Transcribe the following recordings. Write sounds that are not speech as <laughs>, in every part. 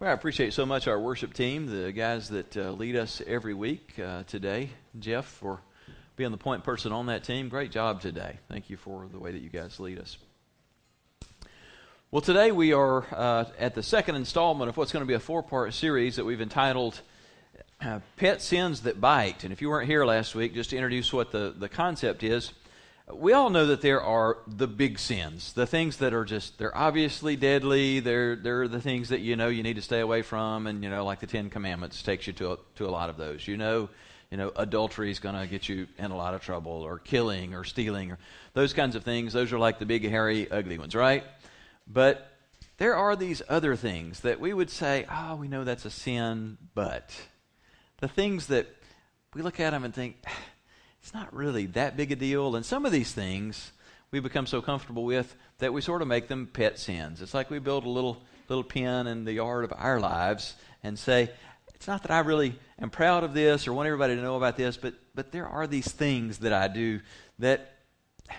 Well, I appreciate so much our worship team, the guys that uh, lead us every week uh, today. Jeff, for being the point person on that team. Great job today. Thank you for the way that you guys lead us. Well, today we are uh, at the second installment of what's going to be a four part series that we've entitled uh, Pet Sins That Bite. And if you weren't here last week, just to introduce what the, the concept is, we all know that there are the big sins, the things that are just they're obviously deadly. They're they're the things that you know you need to stay away from, and you know like the Ten Commandments takes you to a, to a lot of those. You know, you know adultery is going to get you in a lot of trouble, or killing, or stealing, or those kinds of things. Those are like the big hairy ugly ones, right? But there are these other things that we would say, oh, we know that's a sin, but the things that we look at them and think it's not really that big a deal. And some of these things we become so comfortable with that we sort of make them pet sins. It's like we build a little little pen in the yard of our lives and say, it's not that I really am proud of this or want everybody to know about this, but but there are these things that I do that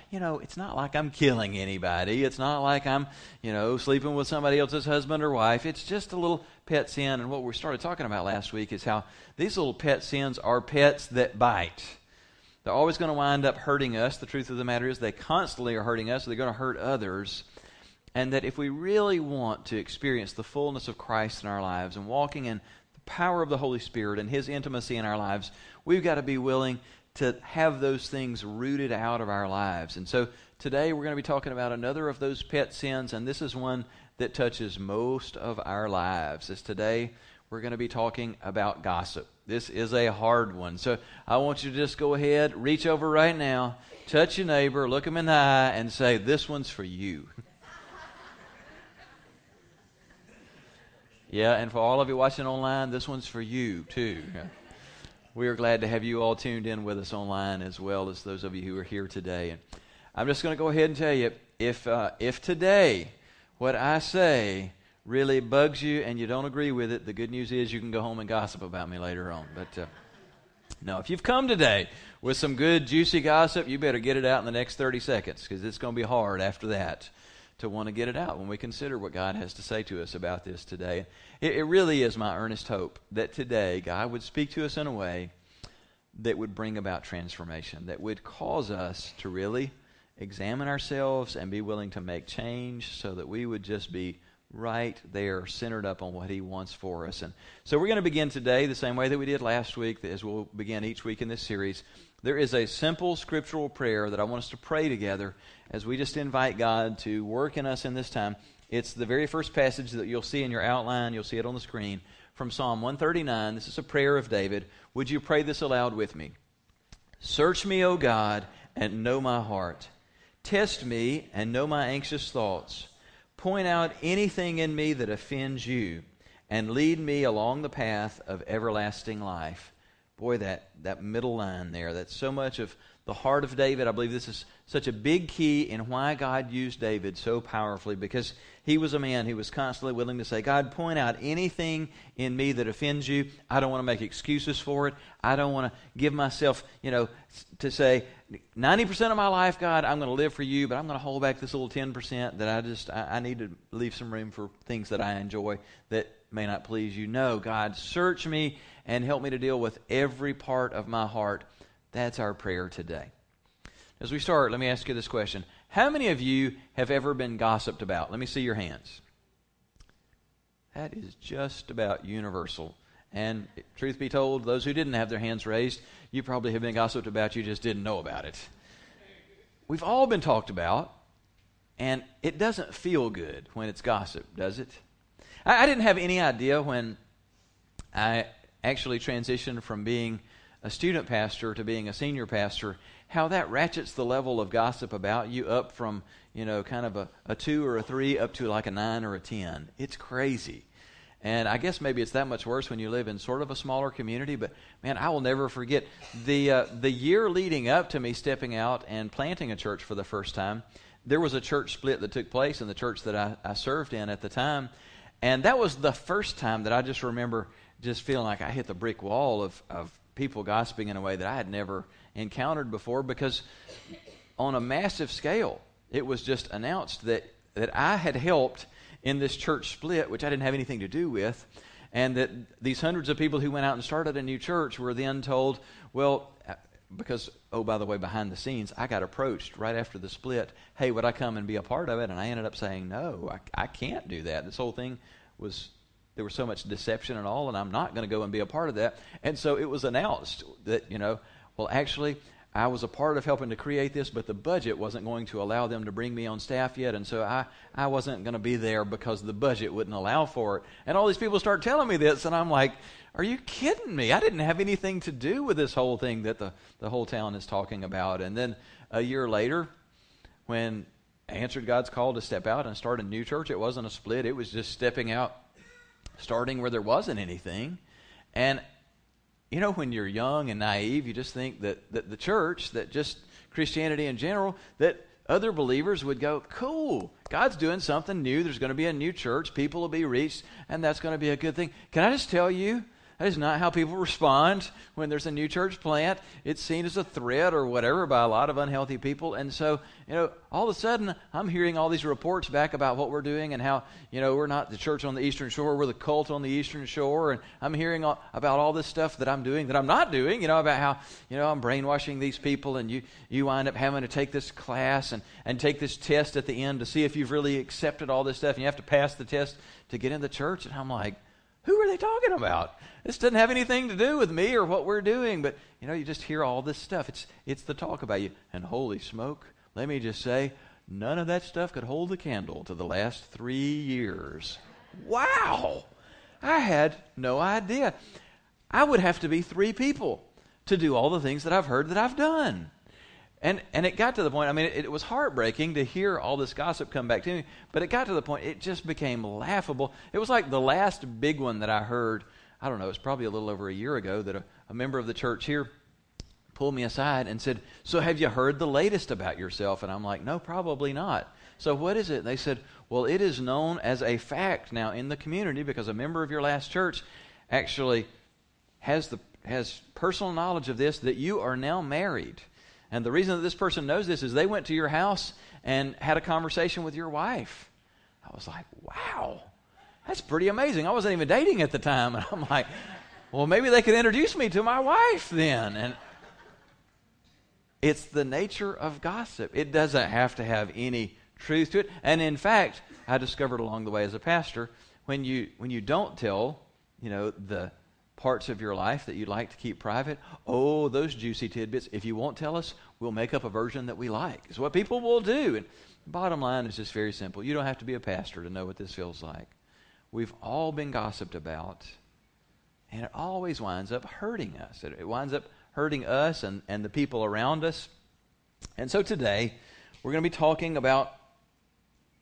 you know, it's not like I'm killing anybody. It's not like I'm, you know, sleeping with somebody else's husband or wife. It's just a little pet sin. And what we started talking about last week is how these little pet sins are pets that bite. They're always going to wind up hurting us. The truth of the matter is, they constantly are hurting us. They're going to hurt others. And that if we really want to experience the fullness of Christ in our lives and walking in the power of the Holy Spirit and His intimacy in our lives, we've got to be willing to have those things rooted out of our lives. And so today we're going to be talking about another of those pet sins, and this is one that touches most of our lives. As today we're going to be talking about gossip. This is a hard one. So I want you to just go ahead, reach over right now, touch your neighbor, look him in the eye, and say, This one's for you. <laughs> yeah, and for all of you watching online, this one's for you too. We are glad to have you all tuned in with us online as well as those of you who are here today. And I'm just going to go ahead and tell you if, uh, if today what I say really bugs you and you don't agree with it, the good news is you can go home and gossip about me later on. But uh, no, if you've come today with some good, juicy gossip, you better get it out in the next 30 seconds because it's going to be hard after that to want to get it out when we consider what God has to say to us about this today. It, it really is my earnest hope that today God would speak to us in a way that would bring about transformation, that would cause us to really examine ourselves and be willing to make change so that we would just be right there, centered up on what He wants for us. And so we're going to begin today the same way that we did last week, as we'll begin each week in this series. There is a simple scriptural prayer that I want us to pray together as we just invite God to work in us in this time. It's the very first passage that you'll see in your outline, you'll see it on the screen from Psalm 139. This is a prayer of David. Would you pray this aloud with me? Search me, O God, and know my heart. Test me and know my anxious thoughts Point out anything in me that offends you, and lead me along the path of everlasting life. Boy, that, that middle line there, that's so much of the heart of David. I believe this is such a big key in why God used David so powerfully because he was a man who was constantly willing to say, God, point out anything in me that offends you. I don't want to make excuses for it. I don't want to give myself, you know, to say, 90% of my life, God, I'm going to live for you, but I'm going to hold back this little 10% that I just, I, I need to leave some room for things that I enjoy that may not please you. No, God, search me and help me to deal with every part of my heart. That's our prayer today. As we start, let me ask you this question How many of you have ever been gossiped about? Let me see your hands. That is just about universal. And truth be told, those who didn't have their hands raised, you probably have been gossiped about, you just didn't know about it. We've all been talked about, and it doesn't feel good when it's gossip, does it? I, I didn't have any idea when I actually transitioned from being a student pastor to being a senior pastor how that ratchets the level of gossip about you up from, you know, kind of a, a two or a three up to like a nine or a ten. It's crazy. And I guess maybe it's that much worse when you live in sort of a smaller community. But man, I will never forget the uh, the year leading up to me stepping out and planting a church for the first time. There was a church split that took place in the church that I, I served in at the time, and that was the first time that I just remember just feeling like I hit the brick wall of of people gossiping in a way that I had never encountered before because on a massive scale, it was just announced that, that I had helped in this church split, which I didn't have anything to do with, and that these hundreds of people who went out and started a new church were then told, well, uh, because, oh, by the way, behind the scenes, I got approached right after the split. Hey, would I come and be a part of it? And I ended up saying, no, I, I can't do that. This whole thing was, there was so much deception and all, and I'm not going to go and be a part of that. And so it was announced that, you know, well, actually, I was a part of helping to create this, but the budget wasn't going to allow them to bring me on staff yet, and so I, I wasn't going to be there because the budget wouldn't allow for it. And all these people start telling me this, and I'm like, are you kidding me? I didn't have anything to do with this whole thing that the, the whole town is talking about. And then a year later, when I answered God's call to step out and start a new church, it wasn't a split, it was just stepping out, starting where there wasn't anything. And, you know, when you're young and naive, you just think that, that the church, that just Christianity in general, that other believers would go, cool, God's doing something new. There's going to be a new church. People will be reached, and that's going to be a good thing. Can I just tell you that is not how people respond when there's a new church plant. It's seen as a threat or whatever by a lot of unhealthy people. And so, you know, all of a sudden, I'm hearing all these reports back about what we're doing and how, you know, we're not the church on the Eastern Shore, we're the cult on the Eastern Shore. And I'm hearing all, about all this stuff that I'm doing that I'm not doing, you know, about how, you know, I'm brainwashing these people and you, you wind up having to take this class and, and take this test at the end to see if you've really accepted all this stuff. And you have to pass the test to get in the church. And I'm like, who are they talking about? This doesn't have anything to do with me or what we're doing, but you know, you just hear all this stuff. It's it's the talk about you. And holy smoke, let me just say, none of that stuff could hold the candle to the last three years. Wow! I had no idea. I would have to be three people to do all the things that I've heard that I've done. And, and it got to the point, I mean, it, it, was heartbreaking to hear all this gossip come back to me, but it got to the point, it just became laughable. It was like the last big one that I heard, I don't know, it was probably a little over a year ago, that a, a member of the church here pulled me aside and said, So have you heard the latest about yourself? And I'm like, No, probably not. So what is it? They said, Well, it is known as a fact now in the community because a member of your last church actually has, the, has personal knowledge of this that you are now married. And the reason that this person knows this is they went to your house and had a conversation with your wife. I was like, wow, that's pretty amazing. I wasn't even dating at the time. <laughs> And I'm like, well, maybe they could introduce me to my wife then. And it's the nature of gossip. It doesn't have to have any truth to it. And in fact, I discovered along the way as a pastor, when you when you don't tell, you know, the parts of your life that you'd like to keep private, oh, those juicy tidbits, if you won't tell us, we'll make up a version that we like. It's what people will do. And bottom line is just very simple. You don't have to be a pastor to know what this feels like. We've all been gossiped about, and it always winds up hurting us. It, it winds up hurting us and, and the people around us. And so today, we're going to be talking about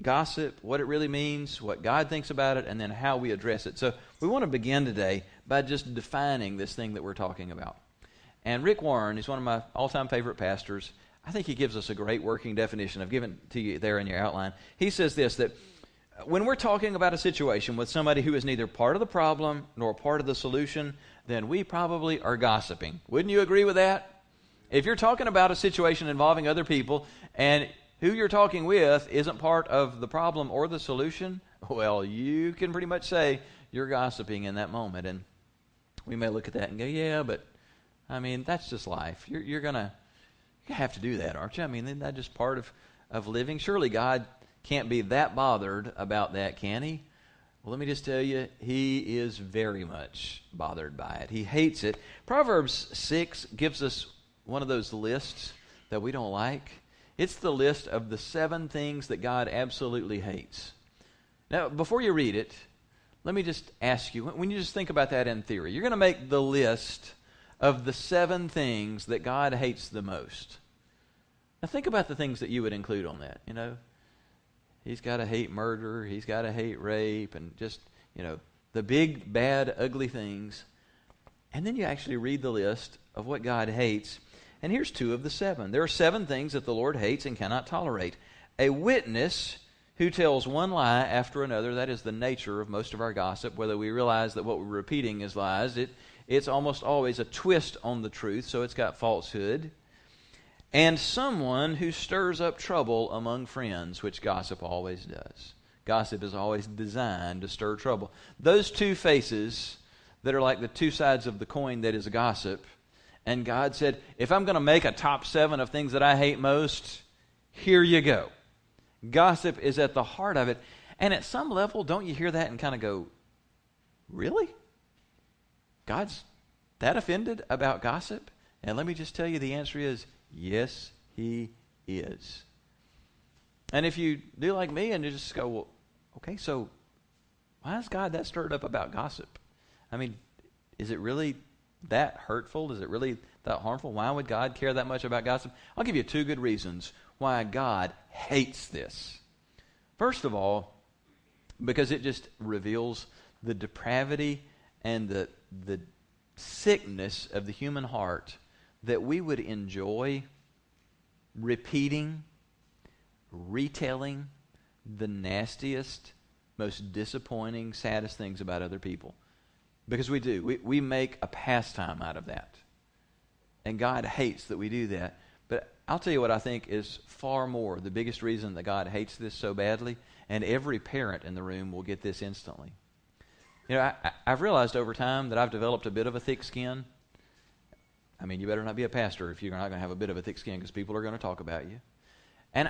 gossip, what it really means, what God thinks about it, and then how we address it. So we want to begin today by just defining this thing that we're talking about. And Rick Warren is one of my all time favorite pastors. I think he gives us a great working definition. I've given to you there in your outline. He says this that when we're talking about a situation with somebody who is neither part of the problem nor part of the solution, then we probably are gossiping. Wouldn't you agree with that? If you're talking about a situation involving other people and who you're talking with isn't part of the problem or the solution, well, you can pretty much say you're gossiping in that moment. And we may look at that and go, yeah, but I mean, that's just life. You're, you're going to have to do that, aren't you? I mean, isn't that just part of, of living? Surely God can't be that bothered about that, can he? Well, let me just tell you, he is very much bothered by it. He hates it. Proverbs 6 gives us one of those lists that we don't like. It's the list of the seven things that God absolutely hates. Now, before you read it, let me just ask you when you just think about that in theory, you're going to make the list of the seven things that God hates the most. Now, think about the things that you would include on that. You know, He's got to hate murder, He's got to hate rape, and just, you know, the big, bad, ugly things. And then you actually read the list of what God hates and here's two of the seven. There are seven things that the Lord hates and cannot tolerate. A witness who tells one lie after another. That is the nature of most of our gossip, whether we realize that what we're repeating is lies. It, it's almost always a twist on the truth, so it's got falsehood. And someone who stirs up trouble among friends, which gossip always does. Gossip is always designed to stir trouble. Those two faces that are like the two sides of the coin that is gossip. And God said, if I'm going to make a top seven of things that I hate most, here you go. Gossip is at the heart of it. And at some level, don't you hear that and kind of go, really? God's that offended about gossip? And let me just tell you the answer is yes, He is. And if you do like me and you just go, well, okay, so why is God that stirred up about gossip? I mean, is it really that hurtful? Is it really that harmful? Why would God care that much about gossip? I'll give you two good reasons why God hates this. First of all, because it just reveals the depravity and the, the sickness of the human heart that we would enjoy repeating, retelling the nastiest, most disappointing, saddest things about other people. Because we do. We, we make a pastime out of that. And God hates that we do that. But I'll tell you what I think is far more the biggest reason that God hates this so badly, and every parent in the room will get this instantly. You know, I, I've realized over time that I've developed a bit of a thick skin. I mean, you better not be a pastor if you're not going to have a bit of a thick skin because people are going to talk about you. And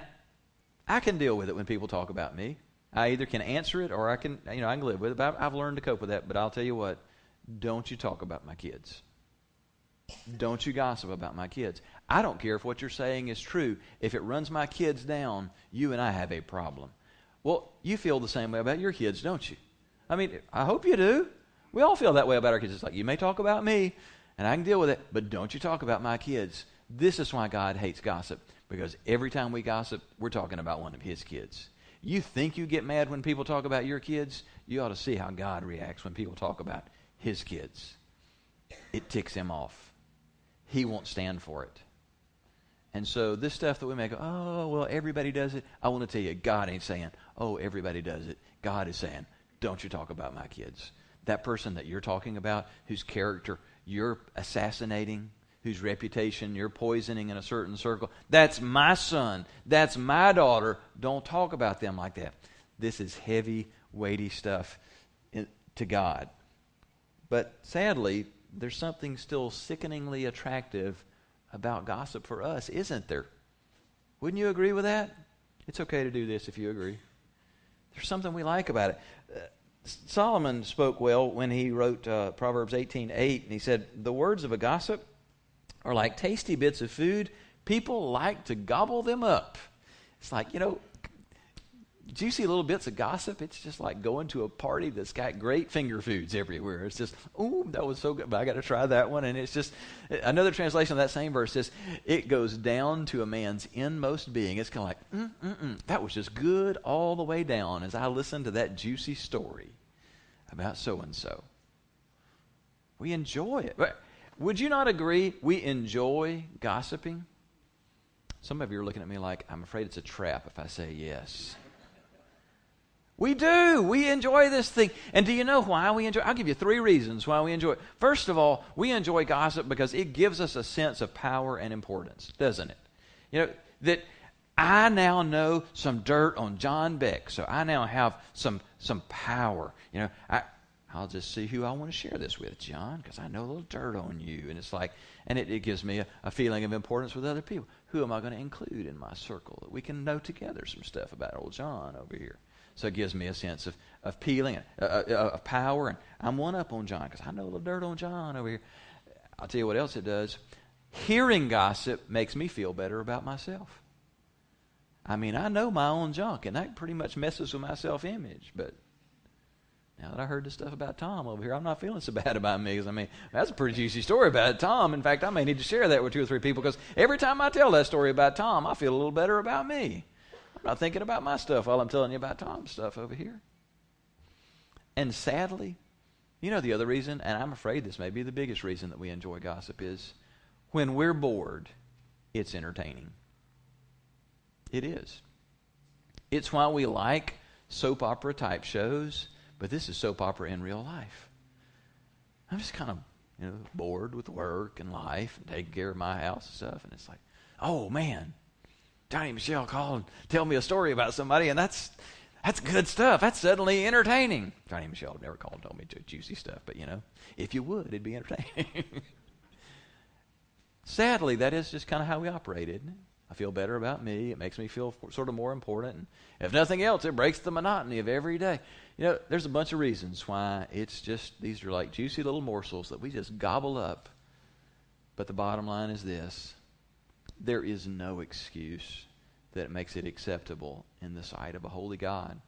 I can deal with it when people talk about me. I either can answer it or I can, you know, I can live with it. But I've learned to cope with that. But I'll tell you what, don't you talk about my kids. Don't you gossip about my kids. I don't care if what you're saying is true. If it runs my kids down, you and I have a problem. Well, you feel the same way about your kids, don't you? I mean, I hope you do. We all feel that way about our kids. It's like, you may talk about me, and I can deal with it, but don't you talk about my kids. This is why God hates gossip, because every time we gossip, we're talking about one of his kids. You think you get mad when people talk about your kids? You ought to see how God reacts when people talk about his kids. It ticks him off. He won't stand for it. And so this stuff that we make, oh, well, everybody does it. I want to tell you, God ain't saying, oh, everybody does it. God is saying, don't you talk about my kids. That person that you're talking about, whose character you're assassinating, whose reputation you're poisoning in a certain circle, that's my son. That's my daughter. Don't talk about them like that. This is heavy, weighty stuff to God. But sadly, there's something still sickeningly attractive about gossip for us, isn't there? Wouldn't you agree with that? It's okay to do this if you agree. There's something we like about it. Uh, Solomon spoke well when he wrote uh, Proverbs 18:8, 8, and he said, "The words of a gossip are like tasty bits of food. People like to gobble them up." It's like you know, juicy little bits of gossip. It's just like going to a party that's got great finger foods everywhere. It's just, oh, that was so good, but I got to try that one. And it's just another translation of that same verse says, it goes down to a man's inmost being. It's kind of like, mm, mm, mm, that was just good all the way down as I listened to that juicy story about so and so. We enjoy it. Would you not agree we enjoy gossiping? Some of you are looking at me like, I'm afraid it's a trap if I say yes. We do. We enjoy this thing. And do you know why we enjoy? I'll give you three reasons why we enjoy it. First of all, we enjoy gossip because it gives us a sense of power and importance, doesn't it? You know, that I now know some dirt on John Beck, so I now have some some power. You know, I I'll just see who I want to share this with, John, because I know a little dirt on you. And it's like, and it, it gives me a, a, feeling of importance with other people. Who am I going to include in my circle that we can know together some stuff about old John over here? So it gives me a sense of, of peeling, and, uh, uh, uh, of power. And I'm one up on John because I know a little dirt on John over here. I'll tell you what else it does. Hearing gossip makes me feel better about myself. I mean, I know my own junk, and that pretty much messes with my self image. But now that I heard this stuff about Tom over here, I'm not feeling so <laughs> bad about me because I mean, that's a pretty juicy story about Tom. In fact, I may need to share that with two or three people because every time I tell that story about Tom, I feel a little better about me. I'm not thinking about my stuff while I'm telling you about Tom's stuff over here. And sadly, you know the other reason, and I'm afraid this may be the biggest reason that we enjoy gossip is when we're bored, it's entertaining. It is. It's why we like soap opera type shows, but this is soap opera in real life. I'm just kind of, you know, bored with work and life and taking care of my house and stuff, and it's like, oh man, Johnny Michelle call and tell me a story about somebody, and that's That's good stuff. That's suddenly entertaining. Johnny Michelle never called and told me to juicy stuff, but you know, if you would, it'd be entertaining. <laughs> Sadly, that is just kind of how we operate, isn't it? I feel better about me. It makes me feel sort of more important. And if nothing else, it breaks the monotony of every day. You know, there's a bunch of reasons why it's just, these are like juicy little morsels that we just gobble up. But the bottom line is this there is no excuse that makes it acceptable in the sight of a holy God.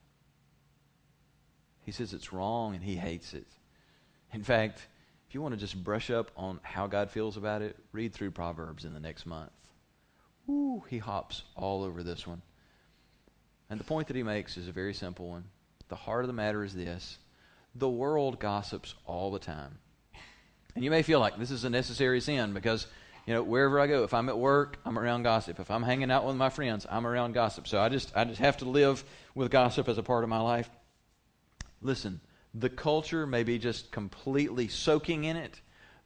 He says it's wrong and he hates it. In fact, if you want to just brush up on how God feels about it, read through Proverbs in the next month. Ooh, he hops all over this one. And the point that he makes is a very simple one. The heart of the matter is this the world gossips all the time. And you may feel like this is a necessary sin because, you know, wherever I go, if I'm at work, I'm around gossip. If I'm hanging out with my friends, I'm around gossip. So I just I just have to live with gossip as a part of my life. Listen, the culture may be just completely soaking in it,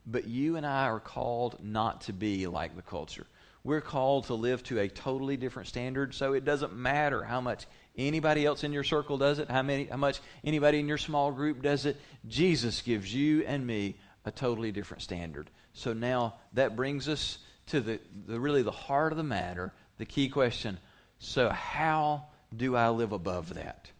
but you and I are called not to be like the culture. We're called to live to a totally different standard, so it doesn't matter how much anybody else in your circle does it, how, many, how much anybody in your small group does it. Jesus gives you and me a totally different standard. So now that brings us to the, the really the heart of the matter, the key question. So how do I live above that?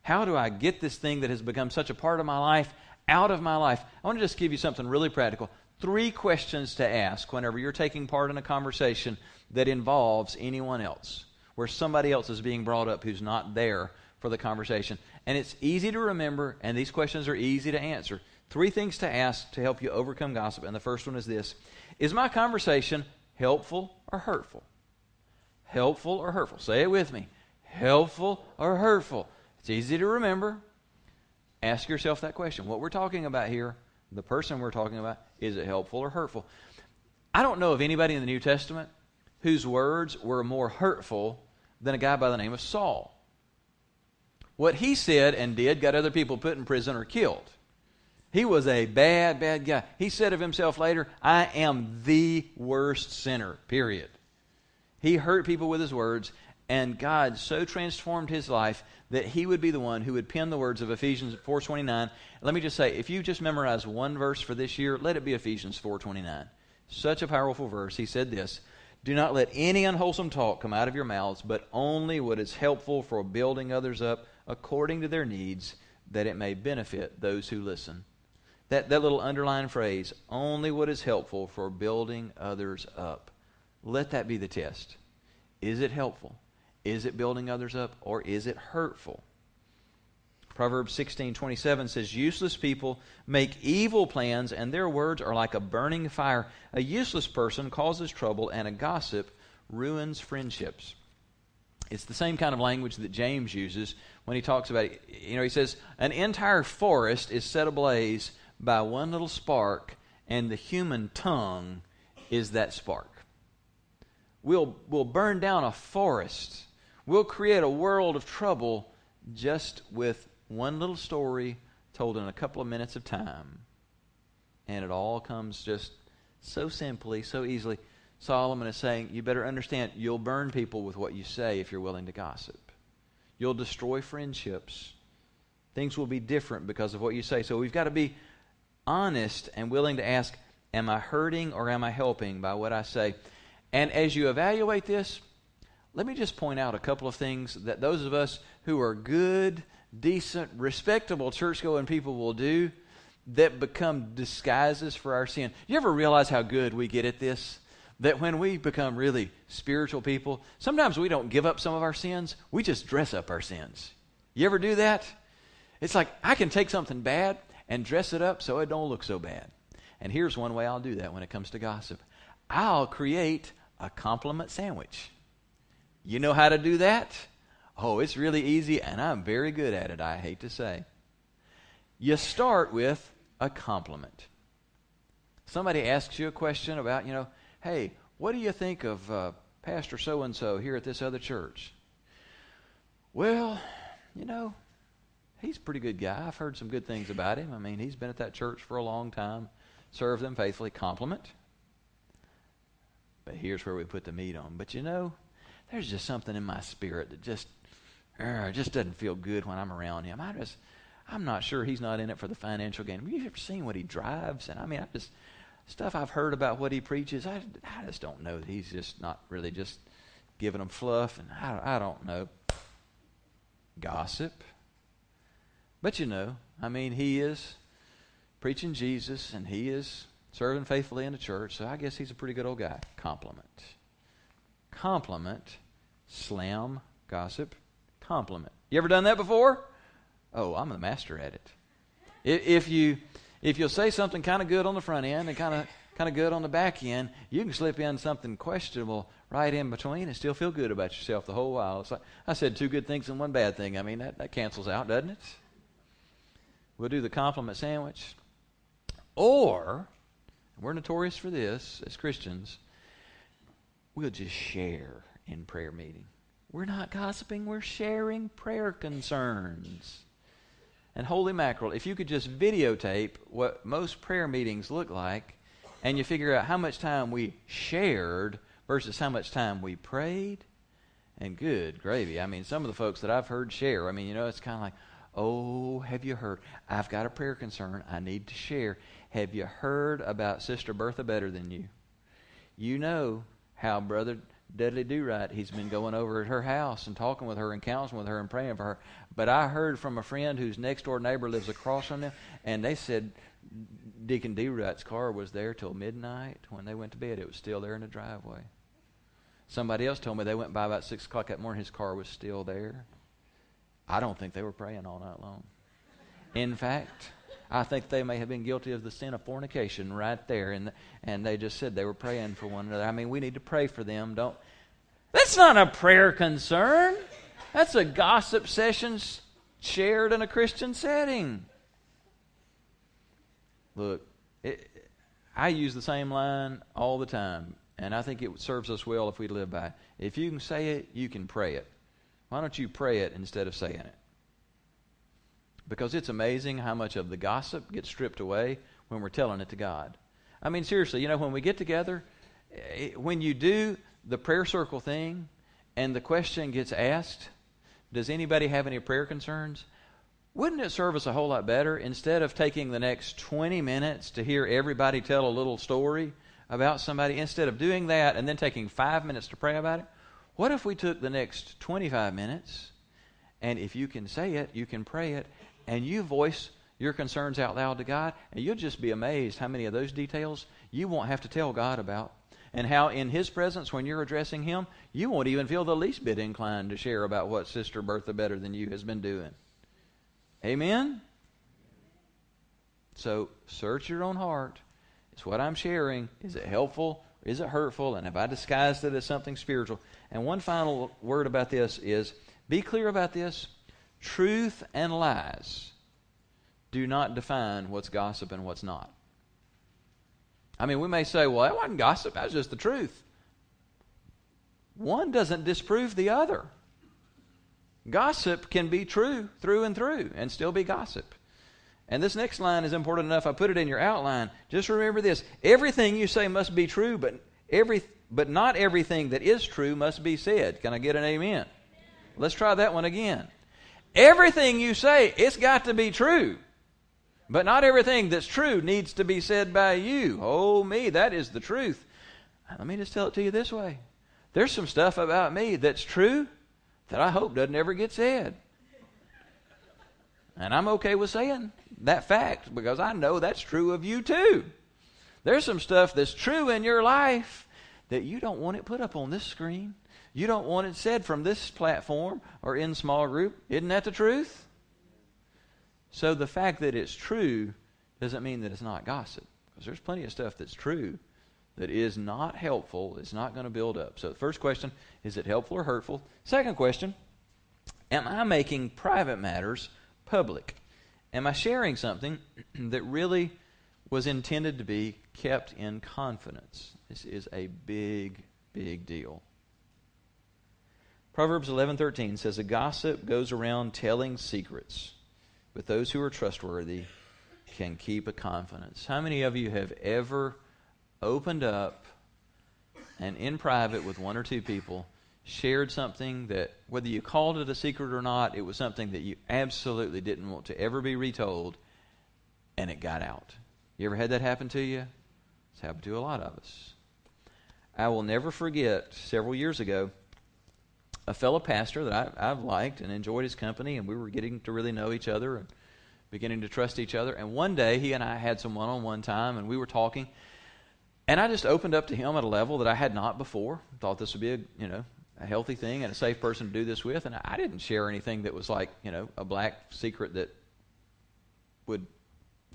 How do I get this thing that has become such a part of my life out of my life? I want to just give you something really practical three questions to ask whenever you're taking part in a conversation that involves anyone else, where somebody else is being brought up who's not there for the conversation. And it's easy to remember, and these questions are easy to answer. Three things to ask to help you overcome gossip. And the first one is this Is my conversation helpful or hurtful? Helpful or hurtful? Say it with me. Helpful or hurtful? It's easy to remember. Ask yourself that question. What we're talking about here, the person we're talking about, is it helpful or hurtful? I don't know of anybody in the New Testament whose words were more hurtful than a guy by the name of Saul. What he said and did got other people put in prison or killed. He was a bad, bad guy. He said of himself later, I am the worst sinner, period. He hurt people with his words, and God so transformed his life that he would be the one who would pen the words of Ephesians 4:29. Let me just say, if you just memorize one verse for this year, let it be Ephesians 4:29. Such a powerful verse. He said this, "Do not let any unwholesome talk come out of your mouths, but only what is helpful for building others up according to their needs, that it may benefit those who listen." That that little underlined phrase, "only what is helpful for building others up." Let that be the test. Is it helpful? Is it building others up or is it hurtful? Proverbs 16:27 says useless people make evil plans and their words are like a burning fire. A useless person causes trouble and a gossip ruins friendships. It's the same kind of language that James uses when he talks about. You know, he says an entire forest is set ablaze by one little spark and the human tongue is that spark. We'll, we'll burn down a forest We'll create a world of trouble just with one little story told in a couple of minutes of time. And it all comes just so simply, so easily. Solomon is saying, You better understand, you'll burn people with what you say if you're willing to gossip. You'll destroy friendships. Things will be different because of what you say. So we've got to be honest and willing to ask, Am I hurting or am I helping by what I say? And as you evaluate this, let me just point out a couple of things that those of us who are good, decent, respectable church going people will do that become disguises for our sin. You ever realize how good we get at this? That when we become really spiritual people, sometimes we don't give up some of our sins, we just dress up our sins. You ever do that? It's like I can take something bad and dress it up so it don't look so bad. And here's one way I'll do that when it comes to gossip. I'll create a compliment sandwich. You know how to do that? Oh, it's really easy, and I'm very good at it, I hate to say. You start with a compliment. Somebody asks you a question about, you know, hey, what do you think of uh, Pastor so and so here at this other church? Well, you know, he's a pretty good guy. I've heard some good things about him. I mean, he's been at that church for a long time, served them faithfully. Compliment. But here's where we put the meat on. But you know, there's just something in my spirit that just it just doesn't feel good when I'm around him. I just, I'm not sure he's not in it for the financial gain. Have you ever seen what he drives? And I mean, I just stuff I've heard about what he preaches. I, I just don't know he's just not really just giving them fluff, and I, I don't know. Gossip. But you know, I mean, he is preaching Jesus, and he is serving faithfully in the church, so I guess he's a pretty good old guy. Compliment. Compliment. Slam. Gossip. Compliment. You ever done that before? Oh, I'm a master at it. If you if you'll say something kind of good on the front end and kind of kind of good on the back end, you can slip in something questionable right in between and still feel good about yourself the whole while. It's like I said two good things and one bad thing. I mean that, that cancels out, doesn't it? We'll do the compliment sandwich. Or we're notorious for this as Christians, we'll just share in prayer meeting. We're not gossiping, we're sharing prayer concerns. And holy mackerel, if you could just videotape what most prayer meetings look like, and you figure out how much time we shared versus how much time we prayed, and good gravy. I mean, some of the folks that I've heard share, I mean, you know, it's kind of like, oh, have you heard? I've got a prayer concern I need to share. Have you heard about Sister Bertha better than you? You know how Brother Dudley Do Right, he's been going over at her house and talking with her and counseling with her and praying for her. But I heard from a friend whose next door neighbor lives across from them, and they said Deacon D. Wright's car was there till midnight. When they went to bed, it was still there in the driveway. Somebody else told me they went by about 6 o'clock that morning, his car was still there. I don't think they were praying all night long. In fact, I think they may have been guilty of the sin of fornication right there, and and they just said they were praying for one another. I mean, we need to pray for them. Don't. That's not a prayer concern. That's a gossip session shared in a Christian setting. Look, it, I use the same line all the time, and I think it serves us well if we live by it. If you can say it, you can pray it. Why don't you pray it instead of saying it? Because it's amazing how much of the gossip gets stripped away when we're telling it to God. I mean, seriously, you know, when we get together, eh, when you do the prayer circle thing and the question gets asked, does anybody have any prayer concerns? Wouldn't it serve us a whole lot better instead of taking the next 20 minutes to hear everybody tell a little story about somebody, instead of doing that and then taking five minutes to pray about it? What if we took the next 25 minutes and if you can say it, you can pray it, and you voice your concerns out loud to God, and you'll just be amazed how many of those details you won't have to tell God about. And how, in His presence, when you're addressing Him, you won't even feel the least bit inclined to share about what Sister Bertha Better Than You has been doing. Amen? So, search your own heart. Is what I'm sharing, is it helpful? Is it hurtful? And have I disguised it as something spiritual? And one final word about this is be clear about this. Truth and lies do not define what's gossip and what's not. I mean, we may say, well, that wasn't gossip, that was just the truth. One doesn't disprove the other. Gossip can be true through and through and still be gossip. And this next line is important enough. I put it in your outline. Just remember this everything you say must be true, but, every, but not everything that is true must be said. Can I get an amen? Let's try that one again. Everything you say, it's got to be true. But not everything that's true needs to be said by you. Oh, me, that is the truth. Let me just tell it to you this way there's some stuff about me that's true that I hope doesn't ever get said. And I'm okay with saying that fact because I know that's true of you too. There's some stuff that's true in your life that you don't want it put up on this screen. You don't want it said from this platform or in small group. Isn't that the truth? So the fact that it's true doesn't mean that it's not gossip. Because there's plenty of stuff that's true that is not helpful, it's not going to build up. So the first question is it helpful or hurtful? Second question Am I making private matters public? Am I sharing something <clears throat> that really was intended to be kept in confidence? This is a big, big deal. Proverbs 11:13 says a gossip goes around telling secrets, but those who are trustworthy can keep a confidence. How many of you have ever opened up and in private with one or two people shared something that, whether you called it a secret or not, it was something that you absolutely didn't want to ever be retold, and it got out. You ever had that happen to you? It's happened to a lot of us. I will never forget several years ago, a fellow pastor that I, have liked and enjoyed his company, and we were getting to really know each other and beginning to trust each other. And one day, he and I had some one on one time, and we were talking. And I just opened up to him at a level that I had not before. Thought this would be a you know a healthy thing and a safe person to do this with. And I didn't share anything that was like you know a black secret that would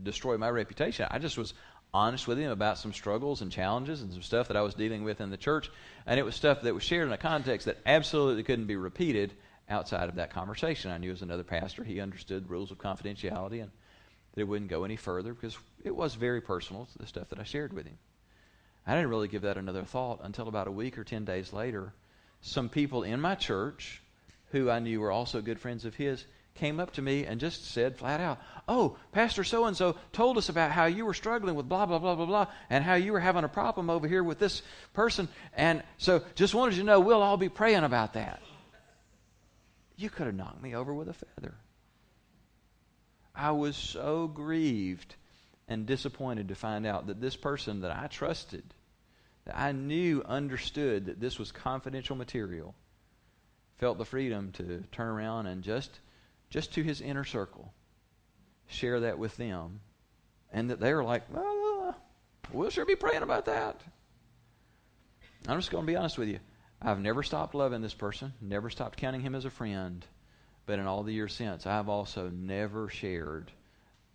destroy my reputation. I just was honest with him about some struggles and challenges and some stuff that I was dealing with in the church. And it was stuff that was shared in a context that absolutely couldn't be repeated outside of that conversation. I knew as another pastor, he understood rules of confidentiality and that it wouldn't go any further because it was very personal, to the stuff that I shared with him. I didn't really give that another thought until about a week or 10 days later. Some people in my church who I knew were also good friends of his came up to me and just said flat out, Oh, Pastor so and so told us about how you were struggling with blah, blah, blah, blah, blah, and how you were having a problem over here with this person. And so just wanted you to know we'll all be praying about that. You could have knocked me over with a feather. I was so grieved and disappointed to find out that this person that I trusted, that I knew understood that this was confidential material, felt the freedom to turn around and just just to his inner circle share that with them and that they're like well, we'll sure be praying about that. I'm just going to be honest with you. I've never stopped loving this person never stopped counting him as a friend but in all the years since i've also never shared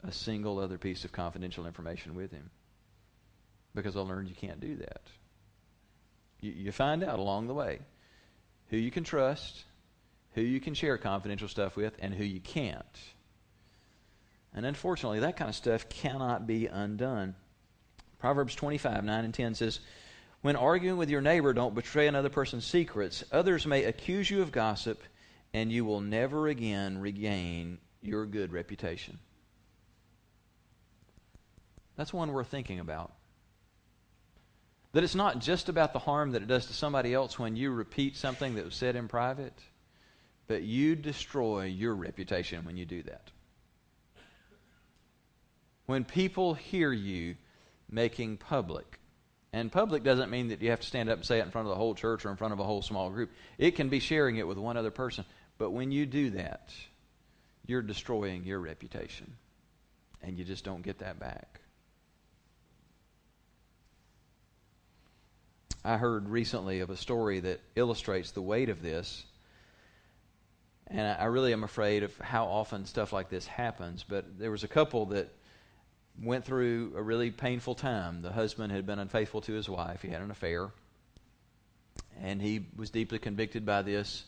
a single other piece of confidential information with him. Because I learned you can't do that. You, you find out along the way who you can trust, who you can share confidential stuff with, and who you can't. And unfortunately, that kind of stuff cannot be undone. Proverbs 25, 9 and 10 says, When arguing with your neighbor, don't betray another person's secrets. Others may accuse you of gossip, and you will never again regain your good reputation. That's one worth thinking about. That it's not just about the harm that it does to somebody else when you repeat something that was said in private, but you destroy your reputation when you do that. When people hear you making public, and public doesn't mean that you have to stand up and say it in front of the whole church or in front of a whole small group. It can be sharing it with one other person. But when you do that, you're destroying your reputation. And you just don't get that back. I heard recently of a story that illustrates the weight of this. And I really am afraid of how often stuff like this happens. But there was a couple that went through a really painful time. The husband had been unfaithful to his wife, he had an affair. And he was deeply convicted by this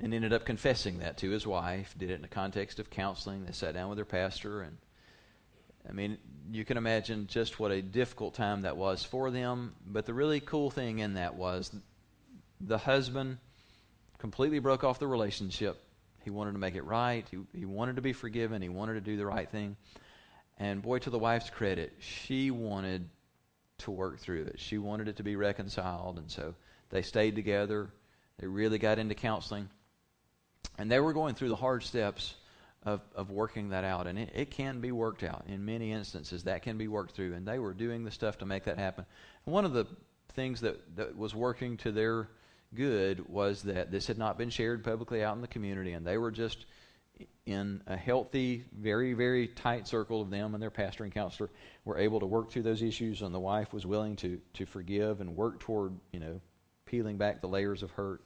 and ended up confessing that to his wife. Did it in the context of counseling. They sat down with their pastor and I mean, you can imagine just what a difficult time that was for them. But the really cool thing in that was the husband completely broke off the relationship. He wanted to make it right. He, he wanted to be forgiven. He wanted to do the right thing. And boy, to the wife's credit, she wanted to work through it. She wanted it to be reconciled. And so they stayed together. They really got into counseling. And they were going through the hard steps of, of working that out. And it, it can be worked out. In many instances, that can be worked through. And they were doing the stuff to make that happen. And one of the things that, that was working to their good was that this had not been shared publicly out in the community, and they were just in a healthy, very, very tight circle of them and their pastor and counselor were able to work through those issues, and the wife was willing to, to forgive and work toward, you know, peeling back the layers of hurt.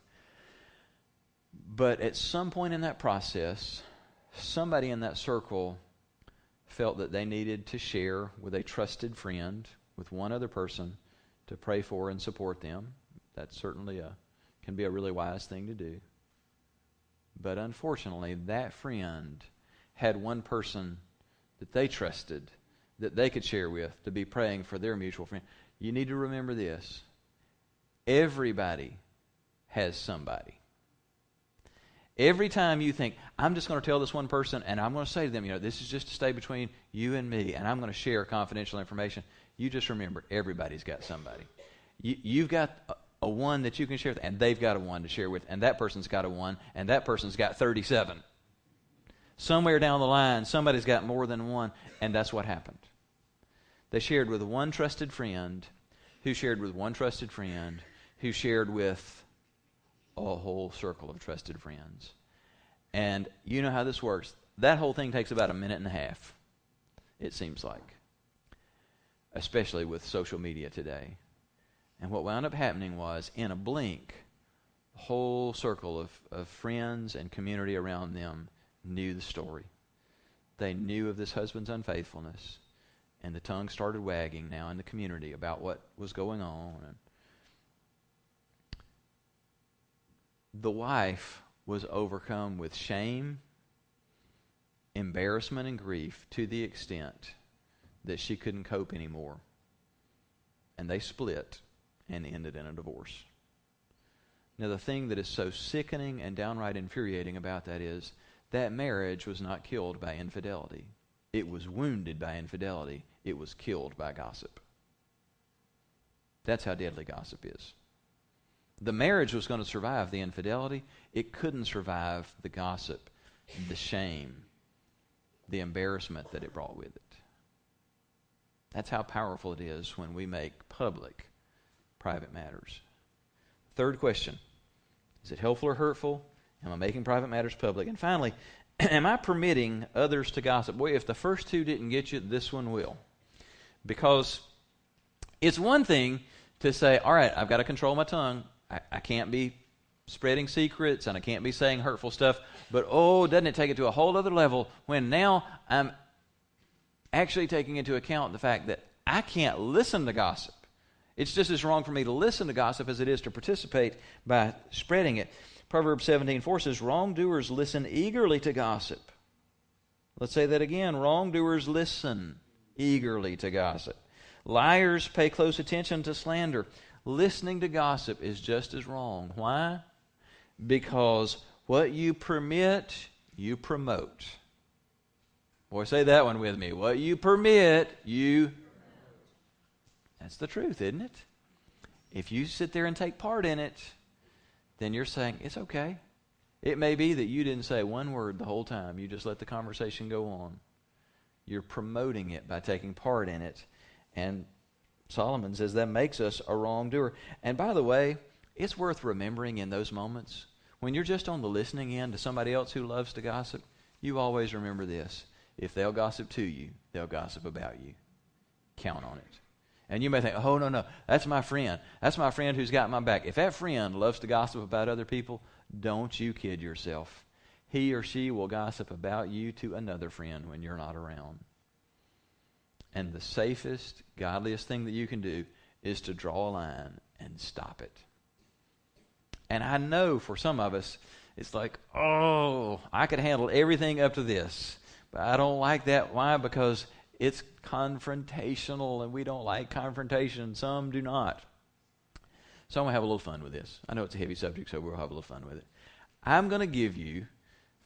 But at some point in that process, somebody in that circle felt that they needed to share with a trusted friend, with one other person, to pray for and support them. That's certainly a, can be a really wise thing to do. But unfortunately, that friend had one person that they trusted that they could share with to be praying for their mutual friend. You need to remember this everybody has somebody. Every time you think, I'm just going to tell this one person and I'm going to say to them, you know, this is just to stay between you and me and I'm going to share confidential information, you just remember everybody's got somebody. You, you've got a one that you can share with, and they've got a one to share with, and that person's got a one, and that person's got 37. Somewhere down the line, somebody's got more than one, and that's what happened. They shared with one trusted friend, who shared with one trusted friend, who shared with a whole circle of trusted friends. And you know how this works. That whole thing takes about a minute and a half, it seems like, especially with social media today. And what wound up happening was, in a blink, the whole circle of, of friends and community around them knew the story. They knew of this husband's unfaithfulness, and the tongue started wagging now in the community about what was going on. And the wife was overcome with shame, embarrassment, and grief to the extent that she couldn't cope anymore. And they split and ended in a divorce. Now, the thing that is so sickening and downright infuriating about that is that marriage was not killed by infidelity. It was wounded by infidelity. It was killed by gossip. That's how deadly gossip is. The marriage was going to survive the infidelity. It couldn't survive the gossip, the shame, the embarrassment that it brought with it. That's how powerful it is when we make public private matters. Third question Is it helpful or hurtful? Am I making private matters public? And finally, <clears throat> am I permitting others to gossip? Boy, if the first two didn't get you, this one will. Because it's one thing to say, all right, I've got to control my tongue. I, I can't be spreading secrets and I can't be saying hurtful stuff. But oh, doesn't it take it to a whole other level when now I'm actually taking into account the fact that I can't listen to gossip. It's just as wrong for me to listen to gossip as it is to participate by spreading it. Proverbs 17 4 says, Wrongdoers listen eagerly to gossip. Let's say that again. Wrongdoers listen eagerly to gossip. Liars pay close attention to slander listening to gossip is just as wrong. Why? Because what you permit, you promote. Boy, say that one with me. What you permit, you. That's the truth, isn't it? If you sit there and take part in it, then you're saying, it's okay. It may be that you didn't say one word the whole time, you just let the conversation go on. You're promoting it by taking part in it. And Solomon says that makes us a wrongdoer. And by the way, it's worth remembering in those moments when you're just on the listening end to somebody else who loves to gossip, you always remember this. If they'll gossip to you, they'll gossip about you. Count on it. And you may think, oh, no, no, that's my friend. That's my friend who's got my back. If that friend loves to gossip about other people, don't you kid yourself. He or she will gossip about you to another friend when you're not around. And the safest, godliest thing that you can do is to draw a line and stop it. And I know for some of us, it's like, oh, I could handle everything up to this. But I don't like that. Why? Because it's confrontational and we don't like confrontation. Some do not. So I'm going to have a little fun with this. I know it's a heavy subject, so we'll have a little fun with it. I'm going to give you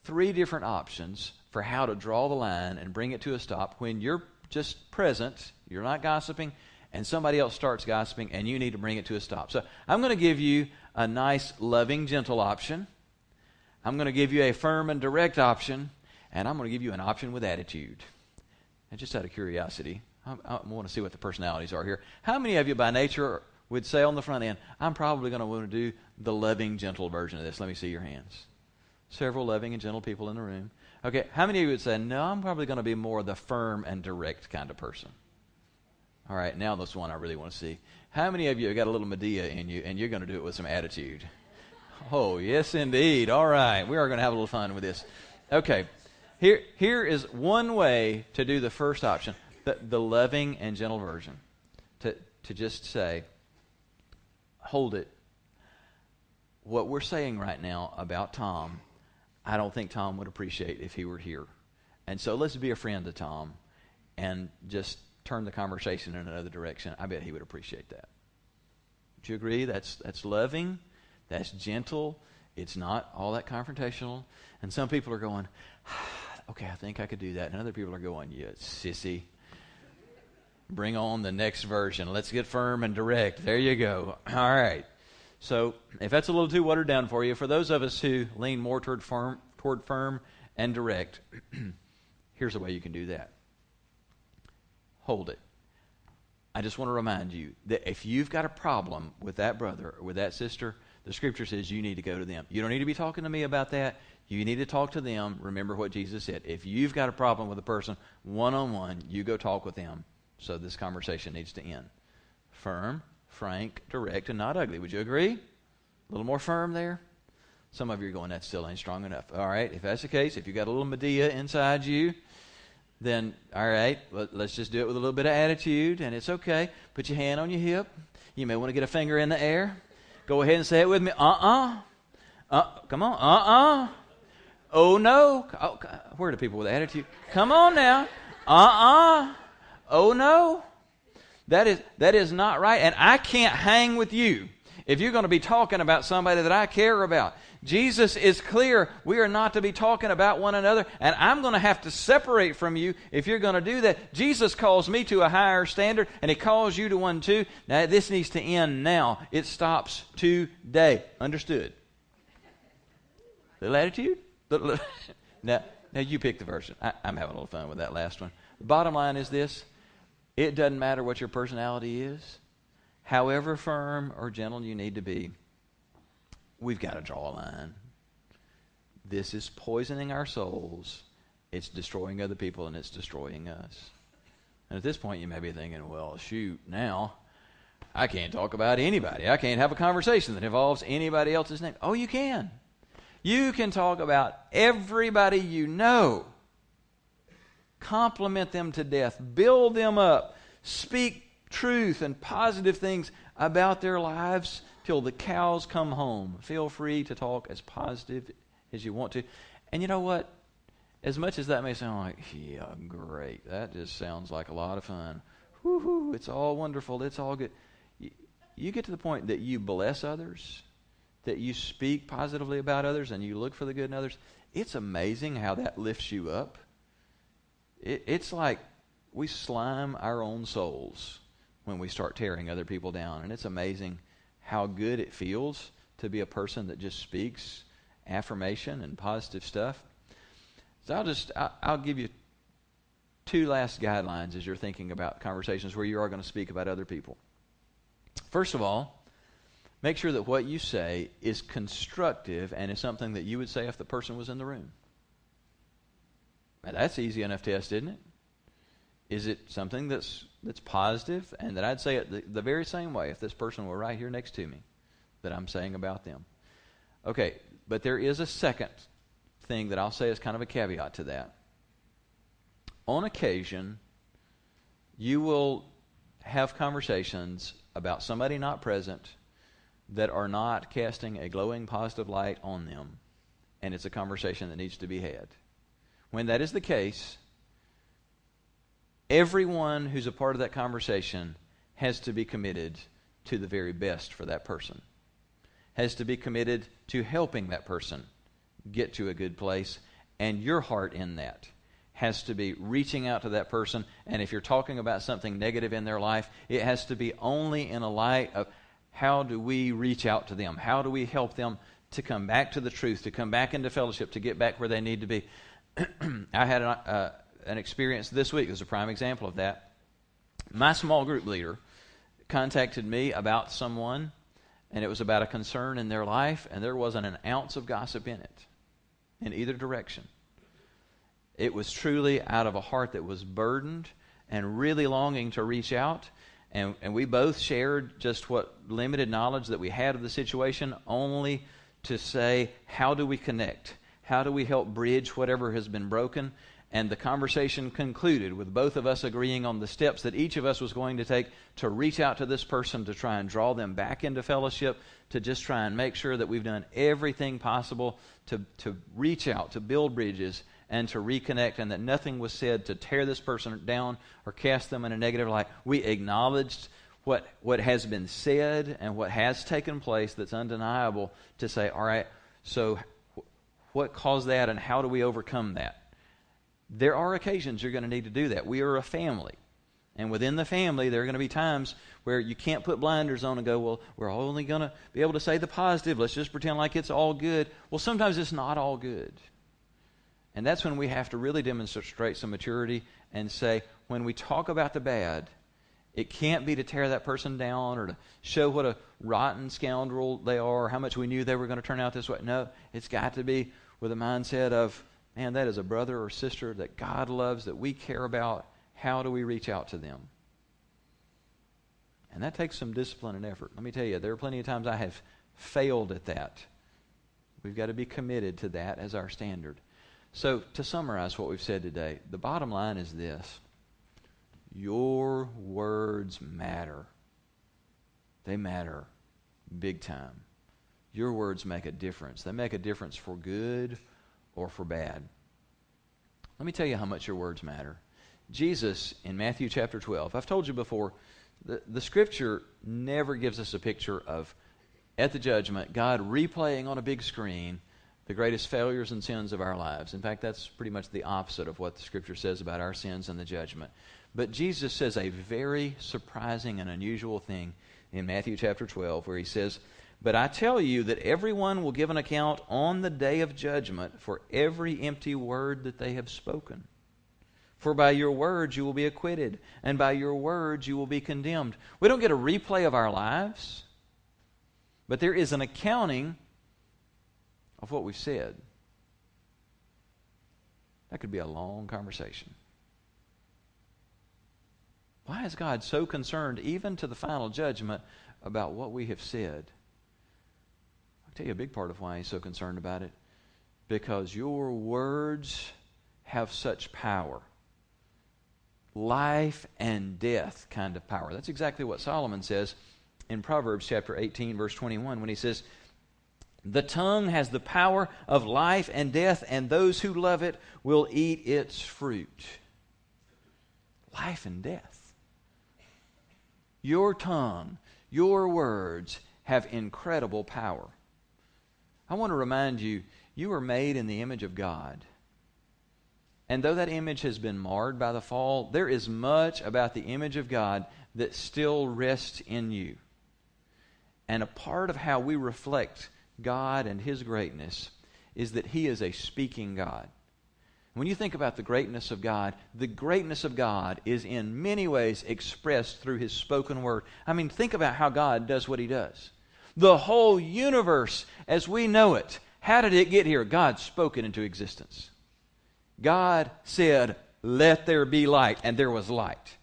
three different options for how to draw the line and bring it to a stop when you're just present, you're not gossiping, and somebody else starts gossiping, and you need to bring it to a stop. So I'm going to give you a nice, loving, gentle option. I'm going to give you a firm and direct option, and I'm going to give you an option with attitude. And just out of curiosity, I, I want to see what the personalities are here. How many of you, by nature, would say on the front end, I'm probably going to want to do the loving, gentle version of this? Let me see your hands. Several loving and gentle people in the room. Okay, how many of you would say, no, I'm probably going to be more the firm and direct kind of person? All right, now this one I really want to see. How many of you have got a little Madea in you and you're going to do it with some attitude? Oh, yes, indeed. All right, we are going to have a little fun with this. Okay, here, here is one way to do the first option the, the loving and gentle version. To, to just say, hold it. What we're saying right now about Tom I don't think Tom would appreciate if he were here. And so let's be a friend to Tom and just turn the conversation in another direction. I bet he would appreciate that. Would you agree? That's, that's loving, that's gentle, it's not all that confrontational. And some people are going, okay, I think I could do that. And other people are going, yeah, sissy. Bring on the next version. Let's get firm and direct. There you go. All right. So if that's a little too watered down for you, for those of us who lean more toward firm, toward firm and direct, <clears throat> here's a way you can do that. Hold it. I just want to remind you that if you've got a problem with that brother or with that sister, the scripture says you need to go to them. You don't need to be talking to me about that. You need to talk to them. Remember what Jesus said. If you've got a problem with a person one on one, you go talk with them. So this conversation needs to end. Firm, frank, direct, and not ugly. Would you agree? A little more firm there? Some of you are going, that still ain't strong enough. All right, if that's the case, if you've got a little Madea inside you, then all right, let's just do it with a little bit of attitude, and it's okay. Put your hand on your hip. You may want to get a finger in the air. Go ahead and say it with me. Uh-uh. Uh, come on. Uh-uh. Oh, no. Oh, where are the people with attitude? Come on now. Uh-uh. Oh, no. That is, that is not right. And I can't hang with you if you're going to be talking about somebody that I care about. Jesus is clear. We are not to be talking about one another, and I'm going to have to separate from you if you're going to do that. Jesus calls me to a higher standard, and He calls you to one too. Now, this needs to end now. It stops today. Understood? The latitude? <laughs> now, now, you pick the version. I, I'm having a little fun with that last one. The bottom line is this it doesn't matter what your personality is, however firm or gentle you need to be we've got to draw a line. This is poisoning our souls. It's destroying other people and it's destroying us. And at this point, you may be thinking, well, shoot, now I can't talk about anybody. I can't have a conversation that involves anybody else's name. Oh, you can. You can talk about everybody you know. Compliment them to death. Build them up. Speak truth and positive things about their lives till the cows come home. Feel free to talk as positive as you want to. And you know what? As much as that may sound like, yeah, great, that just sounds like a lot of fun. Woohoo, it's all wonderful, it's all good. You, you get to the point that you bless others, that you speak positively about others, and you look for the good in others. It's amazing how that lifts you up. It, it's like we slime our own souls when we start tearing other people down. And it's amazing how good it feels to be a person that just speaks affirmation and positive stuff. So I'll just I'll give you two last guidelines as you're thinking about conversations where you are going to speak about other people. First of all, make sure that what you say is constructive and is something that you would say if the person was in the room. Now that's easy enough test, isn't it? Is it something that's that's positive and that I'd say it the, the very same way if this person were right here next to me that I'm saying about them. Okay, but there is a second thing that I'll say is kind of a caveat to that. On occasion, you will have conversations about somebody not present that are not casting a glowing positive light on them, and it's a conversation that needs to be had. When that is the case, everyone who's a part of that conversation has to be committed to the very best for that person, has to be committed to helping that person get to a good place, and your heart in that has to be reaching out to that person. And if you're talking about something negative in their life, it has to be only in a light of how do we reach out to them? How do we help them to come back to the truth, to come back into fellowship, to get back where they need to be? <clears throat> I had a, uh, an experience this week was a prime example of that. My small group leader contacted me about someone, and it was about a concern in their life, and there wasn't an ounce of gossip in it, in either direction. It was truly out of a heart that was burdened and really longing to reach out. And, and we both shared just what limited knowledge that we had of the situation, only to say, how do we connect? How do we help bridge whatever has been broken? And the conversation concluded with both of us agreeing on the steps that each of us was going to take to reach out to this person to try and draw them back into fellowship, to just try and make sure that we've done everything possible to, to reach out, to build bridges, and to reconnect, and that nothing was said to tear this person down or cast them in a negative light. We acknowledged what, what has been said and what has taken place that's undeniable to say, all right, so what caused that, and how do we overcome that? There are occasions you're going to need to do that. We are a family. And within the family, there are going to be times where you can't put blinders on and go, well, we're only going to be able to say the positive. Let's just pretend like it's all good. Well, sometimes it's not all good. And that's when we have to really demonstrate some maturity and say, when we talk about the bad, it can't be to tear that person down or to show what a rotten scoundrel they are or how much we knew they were going to turn out this way. No, it's got to be with a mindset of, man, that is a brother or sister that God loves, that we care about. How do we reach out to them? And that takes some discipline and effort. Let me tell you, there are plenty of times I have failed at that. We've got to be committed to that as our standard. So, to summarize what we've said today, the bottom line is this Your words matter. They matter big time. Your words make a difference. They make a difference for good or for bad. Let me tell you how much your words matter. Jesus, in Matthew chapter 12, I've told you before, the, the scripture never gives us a picture of, at the judgment, God replaying on a big screen the greatest failures and sins of our lives. In fact, that's pretty much the opposite of what the scripture says about our sins and the judgment. But Jesus says a very surprising and unusual thing in Matthew chapter 12, where he says, But I tell you that everyone will give an account on the day of judgment for every empty word that they have spoken. For by your words you will be acquitted, and by your words you will be condemned. We don't get a replay of our lives, but there is an accounting of what we've said. That could be a long conversation. Why is God so concerned, even to the final judgment, about what we have said? I'll tell you a big part of why He's so concerned about it. Because your words have such power life and death kind of power. That's exactly what Solomon says in Proverbs chapter 18, verse 21, when he says, The tongue has the power of life and death, and those who love it will eat its fruit. Life and death. Your tongue, your words have incredible power. I want to remind you, you are made in the image of God. And though that image has been marred by the fall, there is much about the image of God that still rests in you. And a part of how we reflect God and His greatness is that He is a speaking God. When you think about the greatness of God, the greatness of God is in many ways expressed through His spoken word. I mean, think about how God does what He does. The whole universe as we know it, how did it get here? God spoke it into existence. God said, Let there be light, and there was light.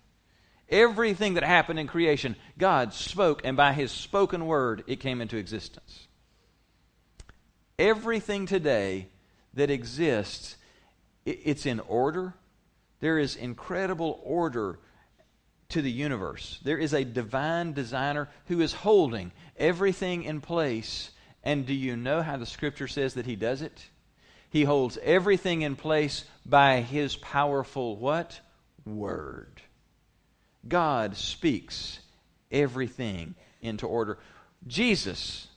Everything that happened in creation, God spoke, and by His spoken word, it came into existence. Everything today that exists, it's in order. There is incredible order to the universe. There is a divine designer who is holding everything in place. And do you know how the scripture says that he does it? He holds everything in place by his powerful what? Word. God speaks everything into order. Jesus,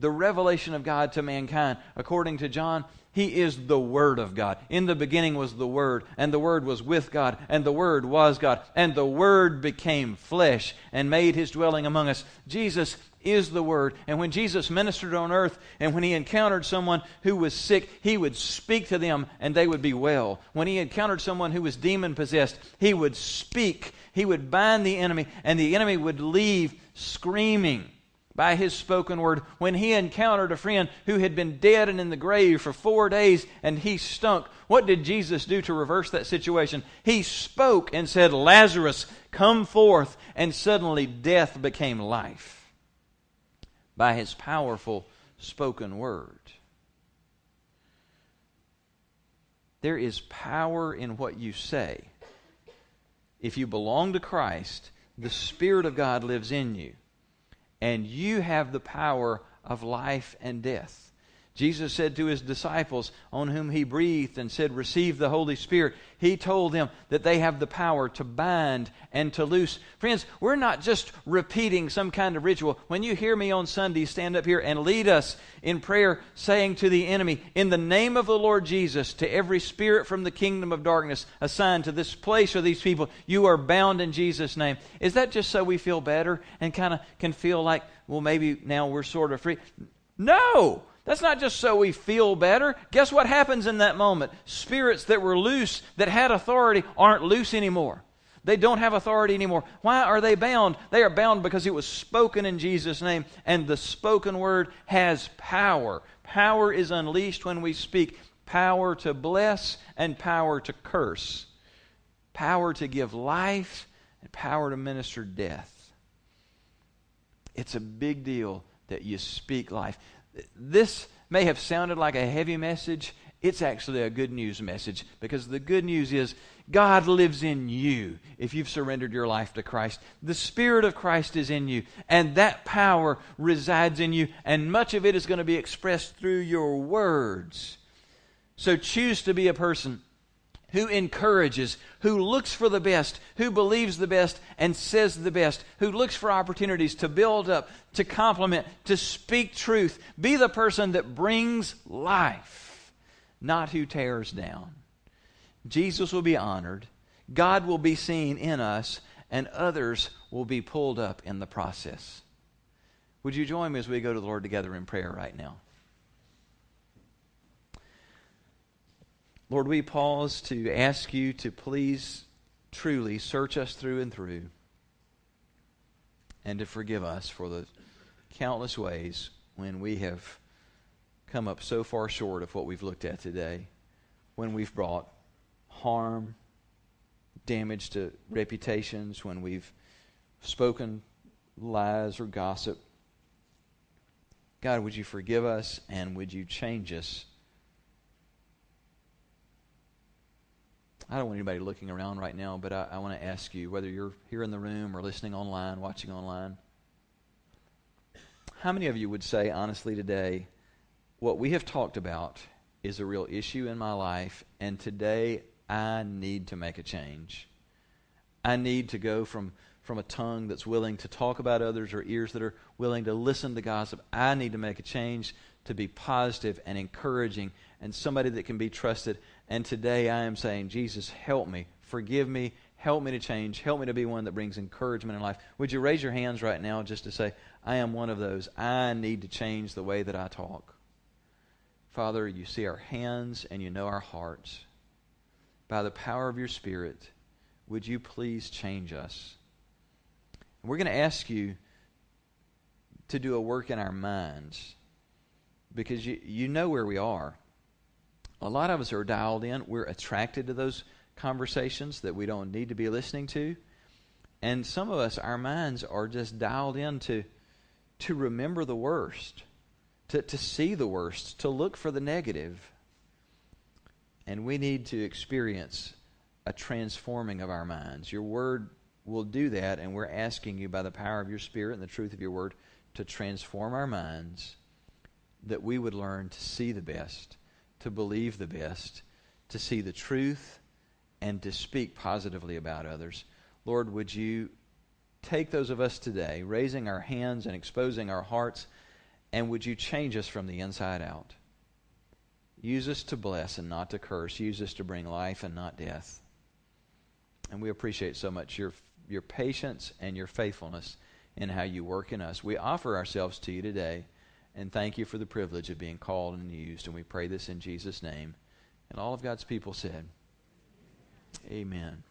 the revelation of God to mankind, according to John, he is the Word of God. In the beginning was the Word, and the Word was with God, and the Word was God, and the Word became flesh and made his dwelling among us. Jesus is the Word. And when Jesus ministered on earth and when he encountered someone who was sick, he would speak to them and they would be well. When he encountered someone who was demon possessed, he would speak. He would bind the enemy and the enemy would leave screaming by his spoken word. When he encountered a friend who had been dead and in the grave for four days and he stunk, what did Jesus do to reverse that situation? He spoke and said, Lazarus, come forth. And suddenly death became life by his powerful spoken word. There is power in what you say. If you belong to Christ, the Spirit of God lives in you, and you have the power of life and death. Jesus said to his disciples, on whom he breathed and said, Receive the Holy Spirit, he told them that they have the power to bind and to loose. Friends, we're not just repeating some kind of ritual. When you hear me on Sunday stand up here and lead us in prayer, saying to the enemy, In the name of the Lord Jesus, to every spirit from the kingdom of darkness assigned to this place or these people, you are bound in Jesus' name. Is that just so we feel better and kind of can feel like, well, maybe now we're sort of free? No! That's not just so we feel better. Guess what happens in that moment? Spirits that were loose, that had authority, aren't loose anymore. They don't have authority anymore. Why are they bound? They are bound because it was spoken in Jesus' name, and the spoken word has power. Power is unleashed when we speak power to bless and power to curse, power to give life and power to minister death. It's a big deal that you speak life this may have sounded like a heavy message. It's actually a good news message because the good news is God lives in you if you've surrendered your life to Christ. The Spirit of Christ is in you, and that power resides in you, and much of it is going to be expressed through your words. So choose to be a person who encourages, who looks for the best, who believes the best and says the best, who looks for opportunities to build up, to compliment, to speak truth. Be the person that brings life, not who tears down. Jesus will be honored, God will be seen in us, and others will be pulled up in the process. Would you join me as we go to the Lord together in prayer right now? Lord, we pause to ask you to please truly search us through and through and to forgive us for the countless ways when we have come up so far short of what we've looked at today, when we've brought harm, damage to reputations, when we've spoken lies or gossip. God, would you forgive us and would you change us I don't want anybody looking around right now, but I, I want to ask you whether you're here in the room or listening online, watching online. How many of you would say, honestly, today, what we have talked about is a real issue in my life, and today I need to make a change? I need to go from, from a tongue that's willing to talk about others or ears that are willing to listen to gossip. I need to make a change to be positive and encouraging and somebody that can be trusted. And today I am saying, Jesus, help me, forgive me, help me to change, help me to be one that brings encouragement in life. Would you raise your hands right now just to say, I am one of those. I need to change the way that I talk. Father, you see our hands and you know our hearts. By the power of your Spirit, would you please change us? We're going to ask you to do a work in our minds because you, you know where we are a lot of us are dialed in. We're attracted to those conversations that we don't need to be listening to. And some of us, our minds are just dialed in to, to remember the worst, to, to see the worst, to look for the negative. And we need to experience a transforming of our minds. Your word will do that, and we're asking you by the power of your Spirit and the truth of your word to transform our minds that we would learn to see the best to believe the best, to see the truth, and to speak positively about others. Lord, would you take those of us today, raising our hands and exposing our hearts, and would you change us from the inside out? Use us to bless and not to curse. Use us to bring life and not death. And we appreciate so much your, your patience and your faithfulness in how you work in us. We offer ourselves to you today. And thank you for the privilege of being called and used. And we pray this in Jesus' name. And all of God's people said, Amen.